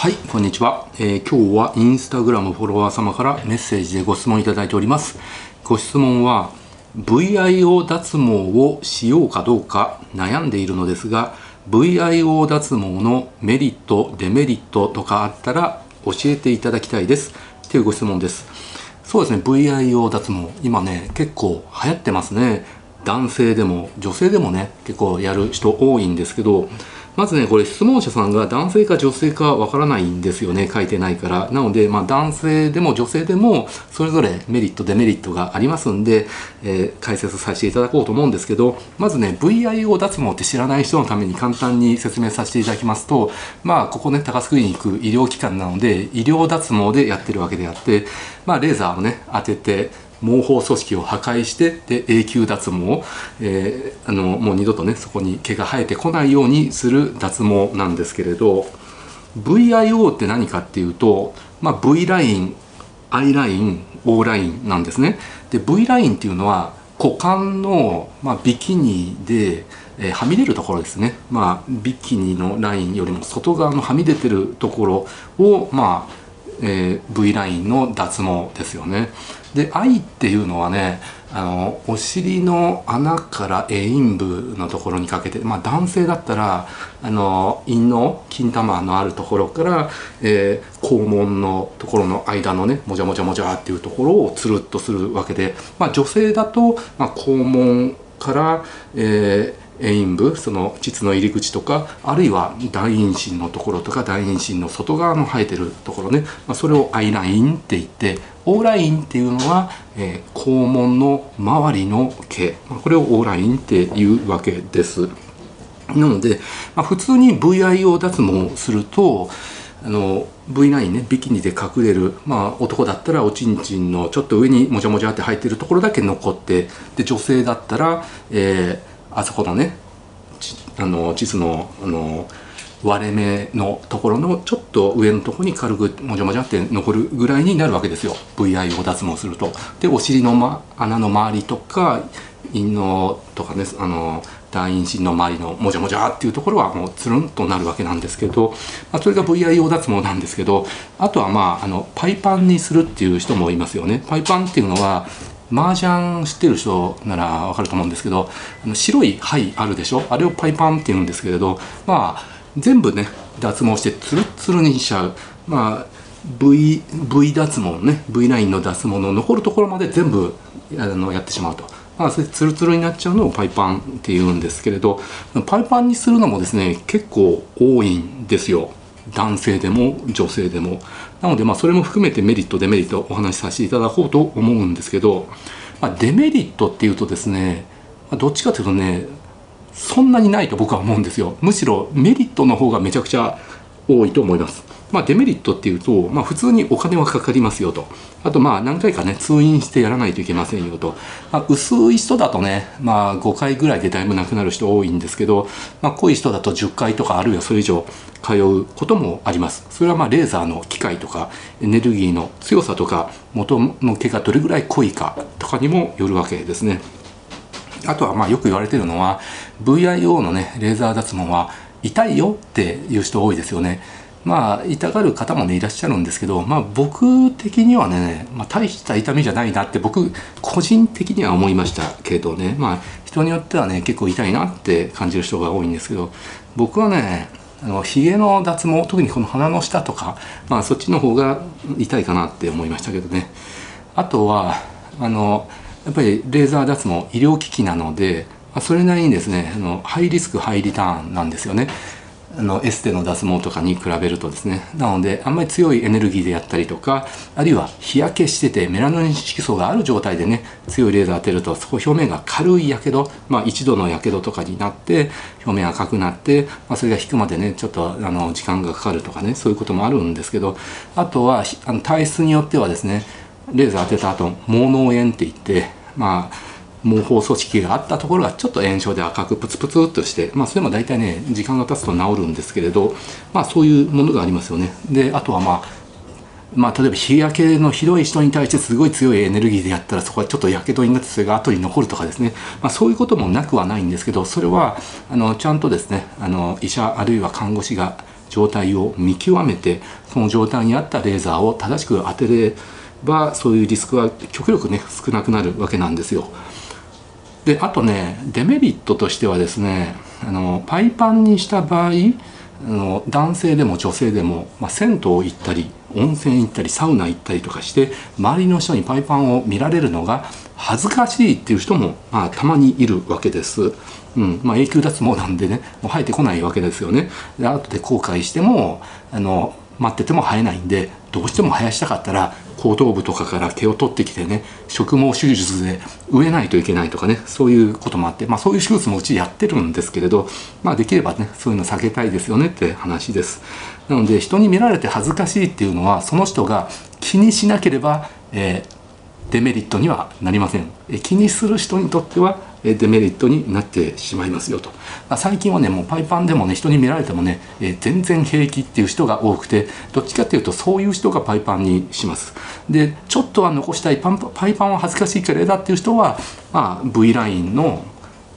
はいこんにちは、えー、今日はインスタグラムフォロワー様からメッセージでご質問いただいております。ご質問は VIO 脱毛をしようかどうか悩んでいるのですが VIO 脱毛のメリットデメリットとかあったら教えていただきたいです。というご質問です。そうですね VIO 脱毛。今ね結構流行ってますね。男性でも女性でもね結構やる人多いんですけどまずねこれ質問者さんが男性か女性かわからないんですよね書いてないから。なので、まあ、男性でも女性でもそれぞれメリットデメリットがありますんで、えー、解説させていただこうと思うんですけどまずね VIO 脱毛って知らない人のために簡単に説明させていただきますとまあここね高須クリニック医療機関なので医療脱毛でやってるわけであってまあレーザーをね当てて毛包組織を破壊してで永久脱毛、えー、あのもう二度とねそこに毛が生えてこないようにする脱毛なんですけれど VIO って何かっていうと、まあ、V ライン I ライン O ラインなんですね。で V ラインっていうのは股間の、まあ、ビキニで、えー、はみ出るところですね、まあ、ビキニのラインよりも外側のはみ出てるところを、まあえー、V ラインの脱毛ですよね。で愛っていうのはねあのお尻の穴から陰部のところにかけて、まあ、男性だったらあの陰の金玉のあるところから、えー、肛門のところの間のねもじゃもじゃもじゃっていうところをつるっとするわけで、まあ、女性だと、まあ、肛門から、えー陰部その膣の入り口とかあるいは大陰唇のところとか大陰唇の外側の生えてるところね、まあ、それをアイラインって言ってオーラインっていうのは、えー、肛門の周りの毛、まあ、これをオーラインっていうわけです。なので、まあ、普通に VIO 脱毛するとあの V9 ねビキニで隠れる、まあ、男だったらおちんちんのちょっと上にもじゃもじゃって入ってるところだけ残ってで女性だったら、えー、あそこのねあの地図のあの割れ目のところのちょっと上のところに軽くもじゃもじゃって残るぐらいになるわけですよ VI を脱毛すると。でお尻の、ま、穴の周りとか陰のとかねあの大陰唇の周りのもじゃもじゃっていうところはもうつるんとなるわけなんですけど、まあ、それが VIO 脱毛なんですけどあとはまああのパイパンにするっていう人もいますよね。パイパンっていうのは麻雀知ってる人ならわかると思うんですけどあの白い灰あるでしょ？あれをパイパンって言うんですけれどまあ全部ね脱毛してツルツルにしちゃう。まあ V, v 脱毛ね V ラインの脱毛の残るところまで全部あのやってしまうと。まあ、それツルツルになっちゃうのをパイパンって言うんですけれどパイパンにするのもですね結構多いんですよ。男性でも女性でも。なのでまあそれも含めてメリットデメリットをお話しさせていただこうと思うんですけど、まあ、デメリットっていうとですねどっちかというとねそんなにないと僕は思うんですよ。むしろメリットの方がめちゃくちゃ多いと思います。まあ、デメリットっていうと、まあ、普通にお金はかかりますよと。あと、まあ、何回かね、通院してやらないといけませんよと。まあ、薄い人だとね、まあ、5回ぐらいでだいぶなくなる人多いんですけど、まあ、濃い人だと10回とか、あるいはそれ以上通うこともあります。それはまあ、レーザーの機械とか、エネルギーの強さとか、元の毛がどれぐらい濃いかとかにもよるわけですね。あとは、まあ、よく言われてるのは、VIO のね、レーザー脱毛は痛いよっていう人多いですよね。まあ痛がる方もねいらっしゃるんですけどまあ僕的にはね、まあ、大した痛みじゃないなって僕個人的には思いましたけどね。まあ人によってはね結構痛いなって感じる人が多いんですけど僕はねあの髭の脱毛特にこの鼻の下とかまあそっちの方が痛いかなって思いましたけどね。あとはあのやっぱりレーザー脱毛医療機器なのでそれなりにですねあのハイリスクハイリターンなんですよね。あのエステの脱毛とかに比べるとですね。なのであんまり強いエネルギーでやったりとかあるいは日焼けしててメラノニン色素がある状態でね強いレーザー当てるとそこ表面が軽いやけど、まあ、1度のやけどとかになって表面赤くなって、まあ、それが引くまでねちょっとあの時間がかかるとかねそういうこともあるんですけどあとはあの体質によってはですねレーザー当てた後毛脳炎って言ってまあ毛包組織があったところがちょっと炎症で赤くプツプツとして、まあ、それも大体ね時間が経つと治るんですけれど、まあ、そういうものがありますよねであとはまあまあ、例えば日焼けのひどい人に対してすごい強いエネルギーでやったらそこはちょっとやけどになってそれが後に残るとかですね、まあ、そういうこともなくはないんですけどそれはあのちゃんとですねあの医者あるいは看護師が状態を見極めてその状態に合ったレーザーを正しく当てればそういうリスクは極力ね少なくなるわけなんですよ。であとねデメリットとしてはですねあのパイパンにした場合あの男性でも女性でも、まあ、銭湯行ったり温泉行ったりサウナ行ったりとかして周りの人にパイパンを見られるのが恥ずかしいっていう人も、まあ、たまにいるわけです。うんまあ、永久脱毛なんでねもう生えてこないわけですよね。で後で後悔してもあの待ってても生えないんでどうしても生やしたかったら後頭部とかから毛を取ってきてね植毛手術で植えないといけないとかねそういうこともあって、まあ、そういう手術もうちやってるんですけれど、まあ、できればねそういうの避けたいですよねって話です。なので人に見られて恥ずかしいっていうのはその人が気にしなければ、えー、デメリットにはなりません、え気にする人にとってはデメリットになってしまいますよと、まあ、最近はねもうパイパンでもね人に見られてもね、えー、全然平気っていう人が多くてどっちかっていうとそういう人がパイパンにします。でちょっとは残したいパンパイパンは恥ずかしいからだっていう人は、まあ、V ラインの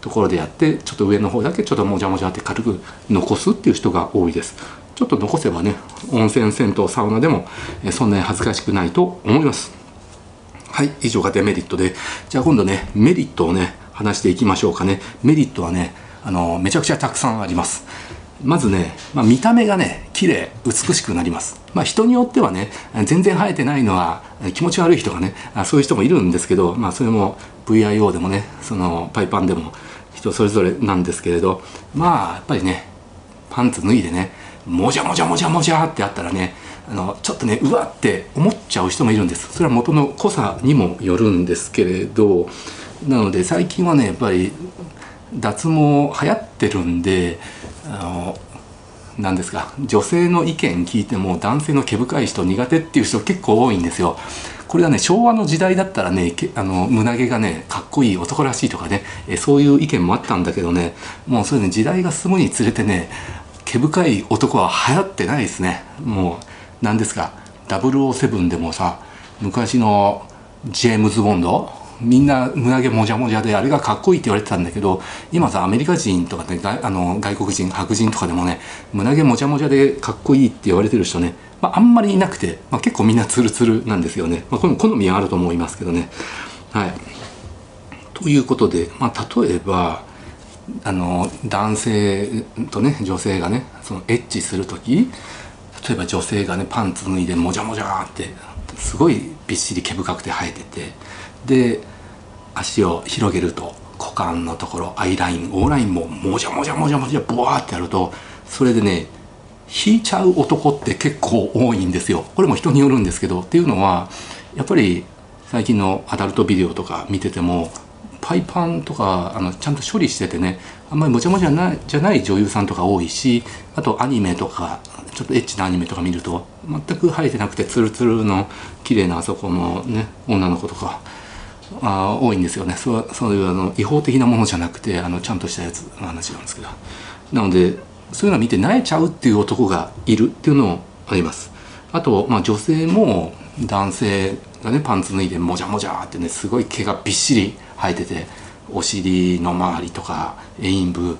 ところでやってちょっと上の方だけちょっともじゃもじゃって軽く残すっていう人が多いです。ちょっと残せばね温泉銭湯サウナでも、え、そんなに恥ずかしくないと思います。はい以上がデメリットで。じゃあ今度ねメリットをね話していきましょうかね。メリットはねあのめちゃくちゃたくさんあります。まずね、まあ、見た目がね綺麗美しくなります、まあ、人によってはね全然生えてないのは気持ち悪い人がねそういう人もいるんですけど、まあ、それも VIO でもねそのパイパンでも人それぞれなんですけれどまあやっぱりねパンツ脱いでねもじゃもじゃもじゃもじゃってあったらねあのちょっとねうわって思っちゃう人もいるんです。それは元の濃さにもよるんですけれどなので最近はねやっぱり脱毛流行ってるんであの何ですか女性の意見聞いても男性の毛深い人苦手っていう人結構多いんですよ。これはね昭和の時代だったらねあの胸毛がねかっこいい男らしいとかねえそういう意見もあったんだけどねもうそれね時代が進むにつれてね毛深い男は流行ってないですねもう何ですか007でもさ昔のジェームズ・ボンドみんな胸毛もじゃもじゃであれがかっこいいって言われてたんだけど今さアメリカ人とかねあの外国人白人とかでもね胸毛もじゃもじゃでかっこいいって言われてる人ね、まあ、あんまりいなくて、まあ、結構みんなツルツルなんですよね、まあ、これも好みはあると思いますけどね。はい。ということで、まあ、例えばあの男性とね女性がねそのエッチする時例えば女性がねパンツ脱いでもじゃもじゃってすごいびっしり毛深くて生えててで足を広げると股間のところアイライン O ラインももじゃもじゃもじゃもじゃボワーってやるとそれでね引いちゃう男って結構多いんですよ。これも人によるんですけどっていうのはやっぱり最近のアダルトビデオとか見ててもパイパンとかあのちゃんと処理しててねあんまりもちゃもちゃないじゃない女優さんとか多いしあとアニメとかちょっとエッチなアニメとか見ると全く生えてなくてツルツルの綺麗なあそこのね女の子とかあ多いんですよね。そうそういうあの違法的なものじゃなくてあのちゃんとしたやつの話なんですけど。なのでそういうのを見て萎えちゃうっていう男がいるっていうのもあります。あと、まあ、女性も男性がねパンツ脱いでもじゃもじゃってねすごい毛がびっしり生えててお尻の周りとか陰部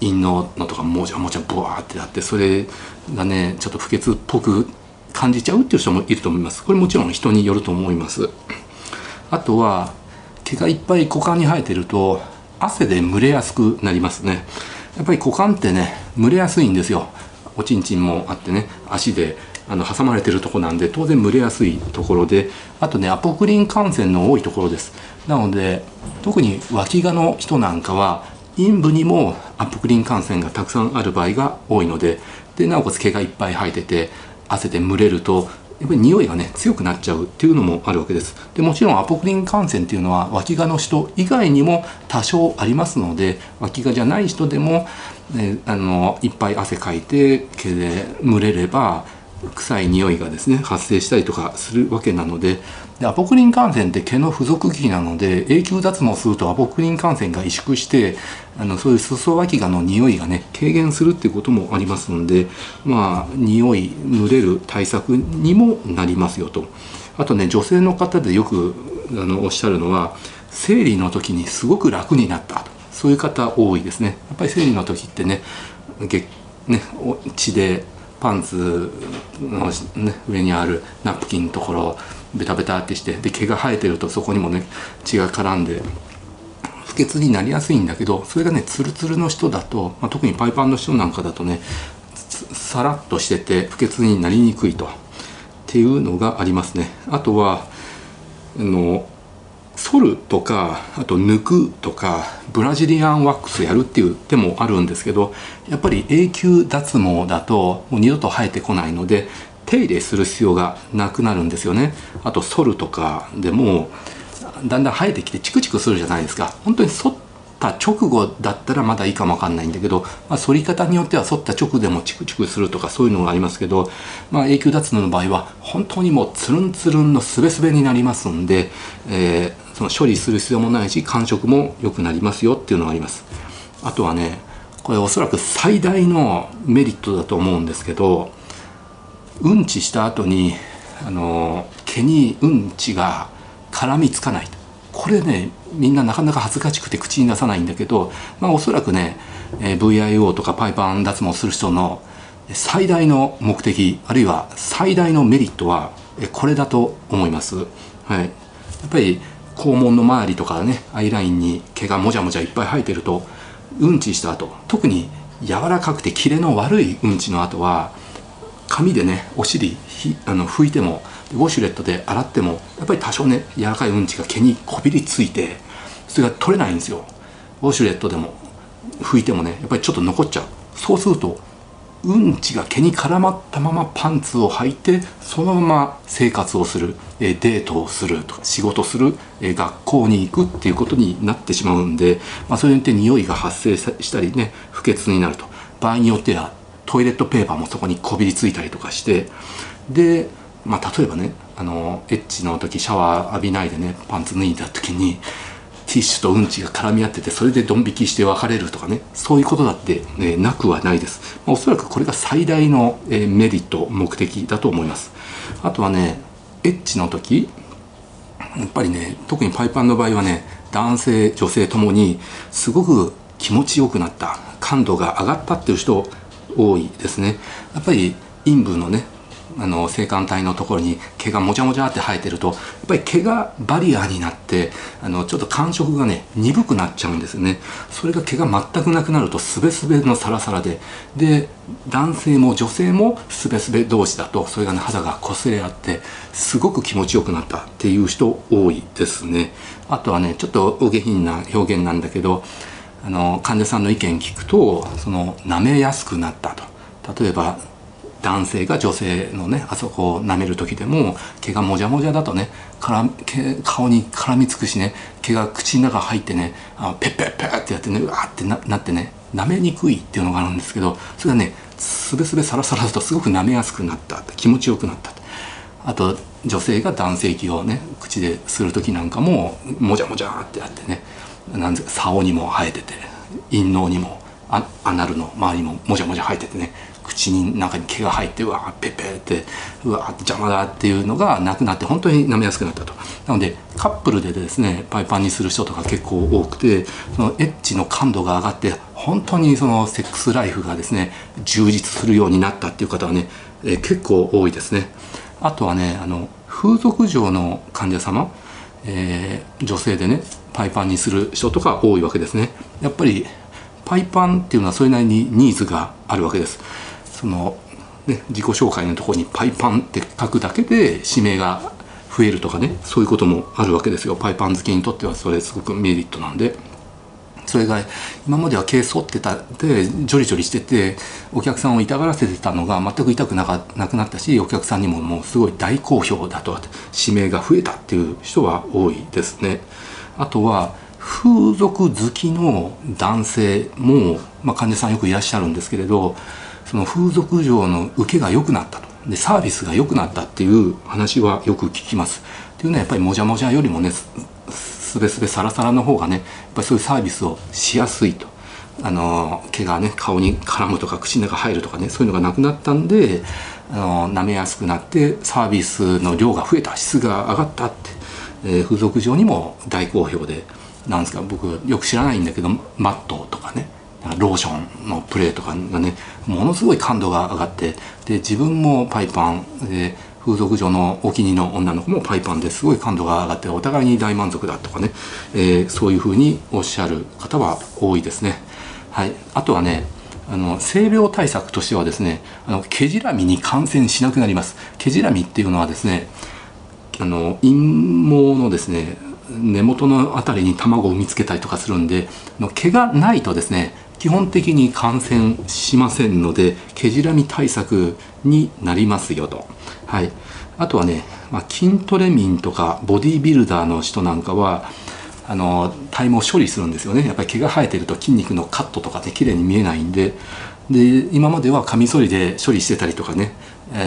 陰ののとかもじゃもじゃブワーってあってそれがねちょっと不潔っぽく感じちゃうっていう人もいると思います。これもちろん人によると思います。あとは毛がいっぱい股間に生えてると汗で蒸れやすくなりますね。やっぱり股間ってね蒸れやすいんですよ。おちんちんもあってね足であの挟まれてるとこなんで当然蒸れやすいところであとねアポクリン感染の多いところです。なので特に脇がの人なんかは陰部にもアポクリン感染がたくさんある場合が多いのででなおかつ毛がいっぱい生えてて汗で蒸れるとやっぱり匂いがね強くなっちゃうっていうのもあるわけです。でもちろんアポクリン感染っていうのは脇がの人以外にも多少ありますので脇がじゃない人でも、ね、あのいっぱい汗かいて毛で蒸れれば臭い匂いがですね発生したりとかするわけなのででアポクリン感染って毛の付属期なので永久脱毛するとアポクリン感染が萎縮してあのそういう裾脇がの匂いがね軽減するっていうこともありますのでまあ匂い蒸れる対策にもなりますよと。あとね女性の方でよくあのおっしゃるのは生理の時にすごく楽になったと。そういう方多いですね。やっぱり生理の時ってねね血でパンツの、ね、上にあるナプキンのところベタベタってしてで毛が生えてるとそこにもね血が絡んで不潔になりやすいんだけどそれがねツルツルの人だと、まあ、特にパイパンの人なんかだとねさらっとしてて不潔になりにくいと。っていうのがありますね。あとはあの反るとかあと抜くとかブラジリアンワックスやるっていう手もあるんですけどやっぱり永久脱毛だともう二度と生えてこないので手入れする必要がなくなるんですよね。あと反るとかでもだんだん生えてきてチクチクするじゃないですか。本当に反った直後だったらまだいいかもわかんないんだけど、まあ、反り方によっては反った直でもチクチクするとかそういうのがありますけど、まあ、永久脱毛の場合は本当にもうつるんつるんのすべすべになりますんで、えー、その処理する必要もないし感触も良くなりますよっていうのがあります。あとはねこれおそらく最大のメリットだと思うんですけどうんちした後にあの毛にうんちが絡みつかないこれねみんななかなか恥ずかしくて口に出さないんだけど、まあ、おそらくね、えー、VIO とかパイパン脱毛する人の最大の目的あるいは最大のメリットはこれだと思います。はい、やっぱり肛門の周りとかねアイラインに毛がもじゃもじゃいっぱい生えてるとうんちした後特に柔らかくてキレの悪いうんちの後は紙でねお尻あの拭いてもウォシュレットで洗ってもやっぱり多少ね柔らかいうんちが毛にこびりついてそれが取れないんですよ。ウォシュレットでも拭いてもねやっぱりちょっと残っちゃう。そうするとうんちが毛に絡まったままパンツを履いてそのまま生活をするデートをするとか仕事する学校に行くっていうことになってしまうんで、まあ、それによって匂いが発生したりね不潔になると。場合によってはトイレットペーパーもそこにこびりついたりとかしてでまあ、例えばねあのエッチの時シャワー浴びないでねパンツ脱いだ時にティッシュとうんちが絡み合っててそれでドン引きして別れるとかねそういうことだって、ね、なくはないです、まあ、おそらくこれが最大の、えー、メリット目的だと思います。あとはねエッチの時やっぱりね特にパイパンの場合はね男性女性ともにすごく気持ちよくなった。感度が上がったっていう人多いですね。やっぱり陰部のねあの性感帯のところに毛がもちゃもちゃって生えてるとやっぱり毛がバリアになってあのちょっと感触がね鈍くなっちゃうんですよね。それが毛が全くなくなるとすべすべのサラサラでで男性も女性もすべすべ同士だとそれがね肌が擦れ合ってすごく気持ちよくなったっていう人多いですね。あとはねちょっとお下品な表現なんだけどあの患者さんの意見聞くとその舐めやすくなったと。例えば男性が女性のねあそこを舐める時でも毛がもじゃもじゃだとねから顔に絡みつくしね毛が口の中入ってねあペッペッペッってやってねうわってなってね舐めにくいっていうのがあるんですけどそれがねすべすべサラサラだとすごく舐めやすくなった気持ちよくなったあと女性が男性器をね口でする時なんかももじゃもじゃってやってねなんですか竿にも生えてて陰嚢にもアナルの周りももじゃもじゃ生えててね口に中に毛が入ってうわーペペってうわー邪魔だっていうのがなくなって本当に舐めやすくなったと。なのでカップルでですねパイパンにする人とか結構多くてそのエッジの感度が上がって本当にそのセックスライフがですね充実するようになったっていう方はね、えー、結構多いですね。あとはねあの風俗嬢の患者様、えー、女性でねパイパンにする人とか多いわけですねやっぱりパイパンっていうのはそれなりにニーズがあるわけですその、ね、自己紹介のところにパイパンって書くだけで指名が増えるとかねそういうこともあるわけですよパイパン好きにとってはそれすごくメリットなんで。それが今までは毛剃ってたでジョリジョリしててお客さんを痛がらせてたのが全く痛くなかなくなったしお客さんにももうすごい大好評だと指名が増えたっていう人は多いですね。あとは風俗好きの男性も、まあ、患者さんよくいらっしゃるんですけれどその風俗嬢の受けが良くなったとでサービスが良くなったっていう話はよく聞きます。っていうのはやっぱりもじゃもじゃよりもねすべすべサラサラの方がねやっぱりそういうサービスをしやすいと。あの毛がね顔に絡むとか口の中入るとかねそういうのがなくなったんであの舐めやすくなってサービスの量が増えた質が上がったって、えー、風俗嬢にも大好評でなんですか僕よく知らないんだけどマットとかねローションのプレーとかがねものすごい感度が上がってで自分もパイパンで風俗嬢のお気に入りの女の子もパイパンですごい感度が上がってお互いに大満足だとかね、えー、そういうふうにおっしゃる方は多いですね。はい、あとはねあの性病対策としてはですねあの毛じらみに感染しなくなります毛じらみっていうのはですねあの陰毛のですね根元の辺りに卵を産みつけたりとかするんで毛がないとですね基本的に感染しませんので毛じらみ対策になりますよと。はい、あとはね、まあ、筋トレ民とかボディービルダーの人なんかはあの体毛処理するんですよね。やっぱり毛が生えてると筋肉のカットとかで綺麗に見えないんで。で今まではカミソリで処理してたりとかね、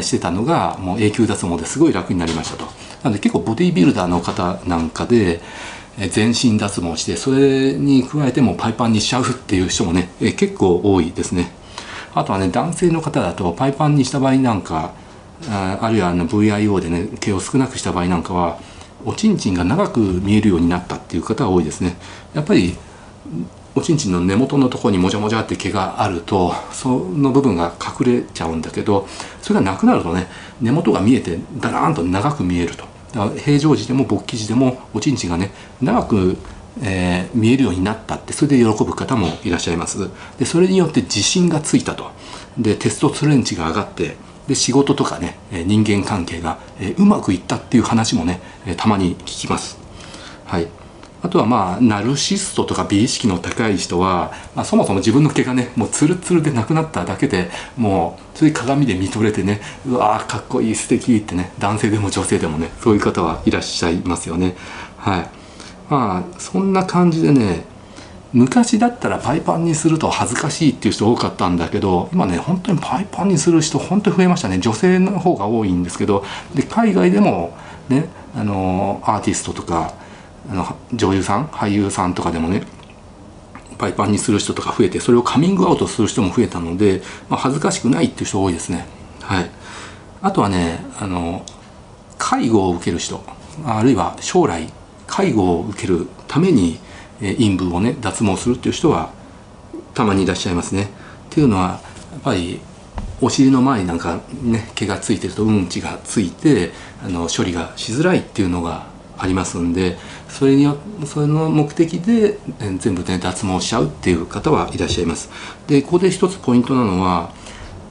してたのがもう永久脱毛ですごい楽になりましたと。なので結構ボディービルダーの方なんかで全身脱毛してそれに加えてもパイパンにしちゃうっていう人もね結構多いですね。あとはね男性の方だとパイパンにした場合なんかああるいはあの VIO でね毛を少なくした場合なんかはおちんちんが長く見えるようになったっていう方が多いですね。やっぱりおちんちんの根元のところにもじゃもじゃって毛があるとその部分が隠れちゃうんだけどそれがなくなるとね根元が見えてだらーんと長く見えると。平常時でも勃起時でもおちんちんがね長く、えー、見えるようになったってそれで喜ぶ方もいらっしゃいます。でそれによって自信がついたと。でテストストレン値が上がってで仕事とかね人間関係がうまくいったっていう話もねたまに聞きます。はい。あとはまあナルシストとか美意識の高い人は、まあ、そもそも自分の毛がねもうツルツルでなくなっただけでもうそういう鏡で見とれてねうわーかっこいい素敵ってね男性でも女性でもねそういう方はいらっしゃいますよね。はい。まあそんな感じでね昔だったらパイパンにすると恥ずかしいっていう人多かったんだけど今ね本当にパイパンにする人本当に増えましたね。女性の方が多いんですけどで海外でもねあのアーティストとかあの女優さん俳優さんとかでもねパイパンにする人とか増えてそれをカミングアウトする人も増えたので、まあ、恥ずかしくないっていう人多いですねはいあとはねあの介護を受ける人あるいは将来介護を受けるために陰部をね脱毛するっていう人はたまにいらっしゃいますね。っていうのはやっぱりお尻の前になんかね毛がついてるとうんちがついてあの処理がしづらいっていうのがありますんでそれによそれの目的で全部ね脱毛しちゃうっていう方はいらっしゃいます。でここで一つポイントなのは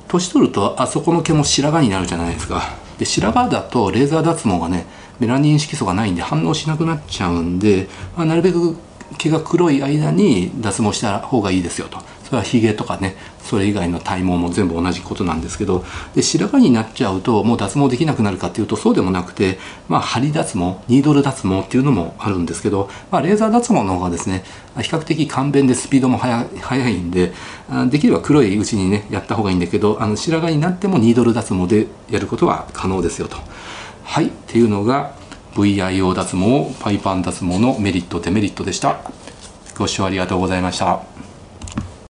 年取るとあそこの毛も白髪になるじゃないですか。で白髪だとレーザー脱毛がねメラニン色素がないんで反応しなくなっちゃうんで、まあ、なるべく毛が黒い間に脱毛した方がいいですよとそれはヒゲとかねそれ以外の体毛も全部同じことなんですけどで白髪になっちゃうともう脱毛できなくなるかっていうとそうでもなくてまあ針脱毛ニードル脱毛っていうのもあるんですけど、まあ、レーザー脱毛の方がですね比較的簡便でスピードも速いんでできれば黒いうちにねやった方がいいんだけどあの白髪になってもニードル脱毛でやることは可能ですよと。はいっていうのが VIO 脱毛パイパン脱毛のメリットデメリットでしたご視聴ありがとうございました